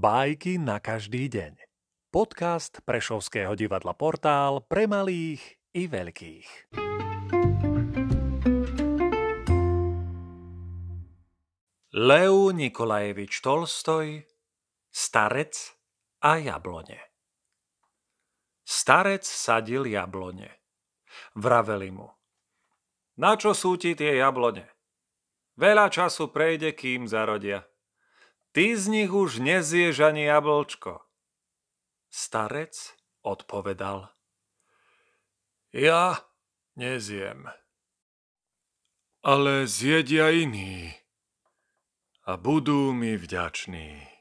Bajky na každý deň. Podcast Prešovského divadla Portál pre malých i veľkých. Leu Nikolajevič Tolstoj Starec a jablone Starec sadil jablone. Vraveli mu. Na čo sú ti tie jablone? Veľa času prejde, kým zarodia. Ty z nich už nezieš ani jablčko. Starec odpovedal. Ja nezjem. Ale zjedia iní a budú mi vďační.